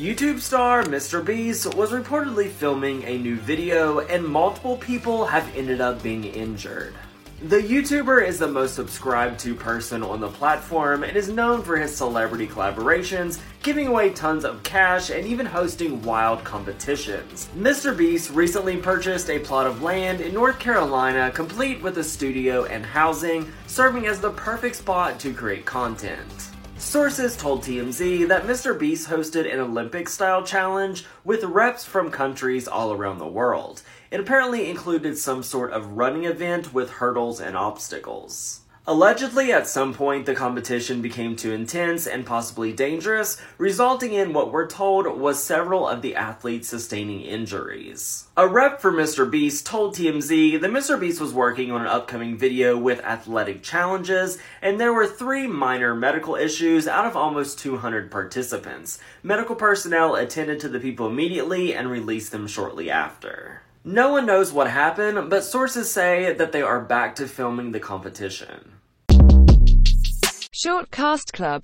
YouTube star Mr. Beast was reportedly filming a new video, and multiple people have ended up being injured. The YouTuber is the most subscribed to person on the platform and is known for his celebrity collaborations, giving away tons of cash, and even hosting wild competitions. Mr. Beast recently purchased a plot of land in North Carolina complete with a studio and housing, serving as the perfect spot to create content. Sources told TMZ that Mr. Beast hosted an Olympic style challenge with reps from countries all around the world. It apparently included some sort of running event with hurdles and obstacles. Allegedly, at some point, the competition became too intense and possibly dangerous, resulting in what we're told was several of the athletes sustaining injuries. A rep for Mr. Beast told TMZ that Mr. Beast was working on an upcoming video with athletic challenges, and there were three minor medical issues out of almost 200 participants. Medical personnel attended to the people immediately and released them shortly after. No one knows what happened, but sources say that they are back to filming the competition. Short Cast Club